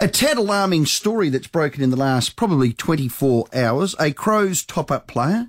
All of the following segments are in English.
A tad alarming story that's broken in the last probably 24 hours. A Crows top up player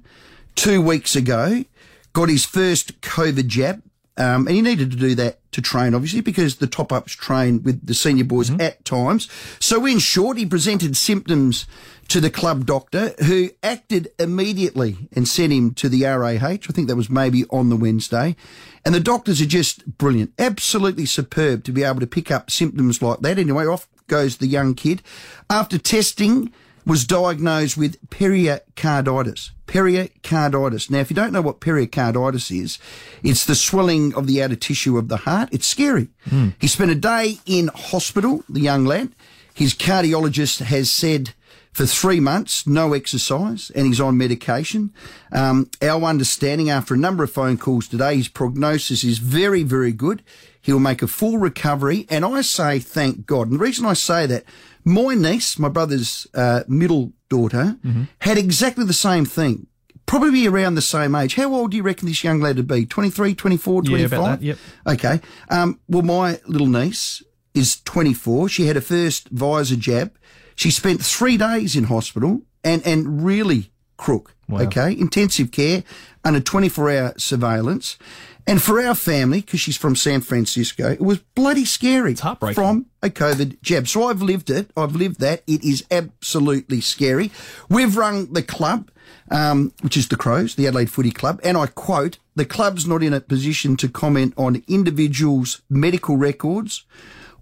two weeks ago got his first COVID jab. Um, and he needed to do that to train, obviously, because the top ups train with the senior boys at times. So, in short, he presented symptoms to the club doctor who acted immediately and sent him to the RAH. I think that was maybe on the Wednesday. And the doctors are just brilliant, absolutely superb to be able to pick up symptoms like that. Anyway, off goes the young kid. After testing, was diagnosed with pericarditis. Pericarditis. Now, if you don't know what pericarditis is, it's the swelling of the outer tissue of the heart. It's scary. Hmm. He spent a day in hospital, the young lad. His cardiologist has said for three months, no exercise, and he's on medication. Um, our understanding after a number of phone calls today, his prognosis is very, very good. He'll make a full recovery, and I say thank God. And the reason I say that, my niece, my brother's uh, middle daughter, had exactly the same thing. Probably around the same age. How old do you reckon this young lad would be? 23, 24, Yeah, 25? about that, yep. Okay. Um, well, my little niece is 24. She had her first Pfizer jab. She spent three days in hospital and, and really crook. Okay. Intensive care under 24 hour surveillance. And for our family, because she's from San Francisco, it was bloody scary. It's heartbreaking. From a COVID jab. So I've lived it. I've lived that. It is absolutely scary. We've rung the club, um, which is the Crows, the Adelaide Footy Club, and I quote, the club's not in a position to comment on individuals' medical records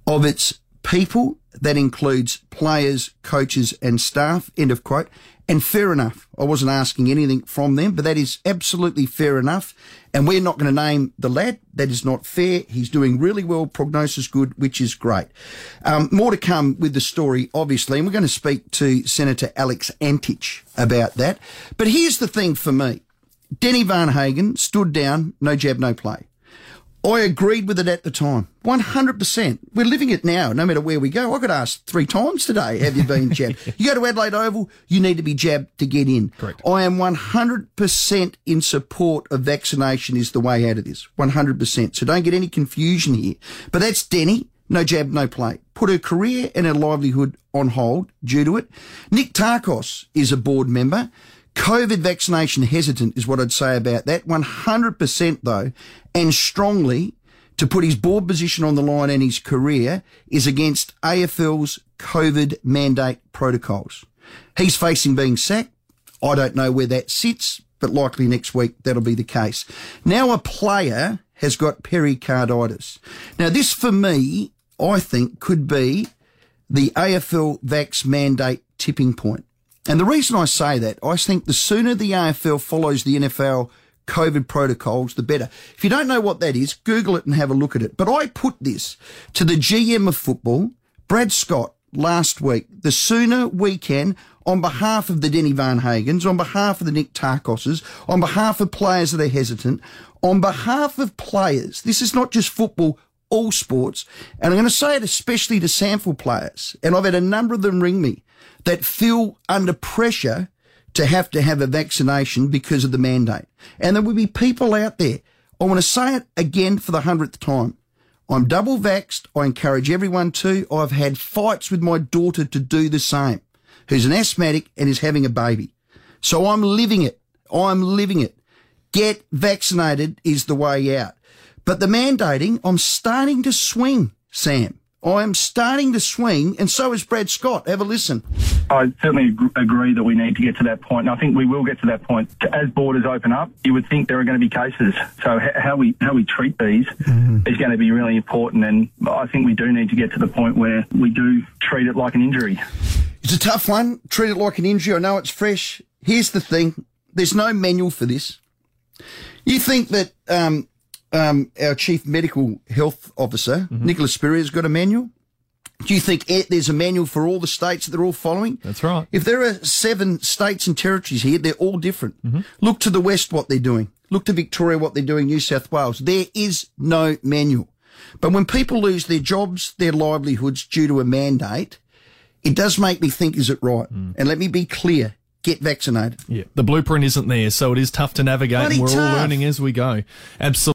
of its people. That includes players, coaches and staff, end of quote. And fair enough. I wasn't asking anything from them, but that is absolutely fair enough. And we're not going to name the lad. That is not fair. He's doing really well. Prognosis good, which is great. Um, more to come with the story, obviously. And we're going to speak to Senator Alex Antic about that. But here's the thing for me. Deni Varnhagen stood down, no jab, no play. I agreed with it at the time. 100%. We're living it now, no matter where we go. I got asked three times today, have you been jabbed? you go to Adelaide Oval, you need to be jabbed to get in. Correct. I am 100% in support of vaccination is the way out of this. 100%. So don't get any confusion here. But that's Deni. No jab, no play. Put her career and her livelihood on hold due to it. Nick Tarkos is a board member. COVID vaccination hesitant is what I'd say about that. 100% though, and strongly to put his board position on the line and his career is against AFL's COVID mandate protocols. He's facing being sacked. I don't know where that sits, but likely next week that'll be the case. Now a player has got pericarditis. Now this for me, I think could be the AFL vax mandate tipping point. And the reason I say that, I think the sooner the AFL follows the NFL COVID protocols, the better. If you don't know what that is, Google it and have a look at it. But I put this to the GM of football, Brad Scott, last week. The sooner we can, on behalf of the Deni Varnhagens, on behalf of the Nick Tarkoses, on behalf of players that are hesitant, on behalf of players, this is not just football, all sports. And I'm going to say it especially to SANFL players. And I've had a number of them ring me that feel under pressure to have to have a vaccination because of the mandate. And there will be people out there. I want to say it again for the hundredth time. I'm double vaxxed. I encourage everyone to. I've had fights with my daughter to do the same, who's an asthmatic and is having a baby. So I'm living it. I'm living it. Get vaccinated is the way out. But the mandating, I'm starting to swing, Sam. I am starting to swing, and so is Brad Scott. Have a listen. I certainly agree that we need to get to that point, and I think we will get to that point. As borders open up, you would think there are going to be cases. So how we how we treat these is going to be really important, and I think we do need to get to the point where we do treat it like an injury. It's a tough one. Treat it like an injury. I know it's fresh. Here's the thing. There's no manual for this. You think that um, um, our chief medical health officer, mm-hmm. Nicholas Spurrier, has got a manual? Do you think there's a manual for all the states that they're all following? That's right. If there are seven states and territories here, they're all different. Mm-hmm. Look to the west what they're doing. Look to Victoria what they're doing, New South Wales. There is no manual. But when people lose their jobs, their livelihoods due to a mandate, it does make me think, is it right? Mm. And let me be clear. Get vaccinated. Yeah. The blueprint isn't there, so it is tough to navigate, Bloody and we're all learning as we go. Absolutely.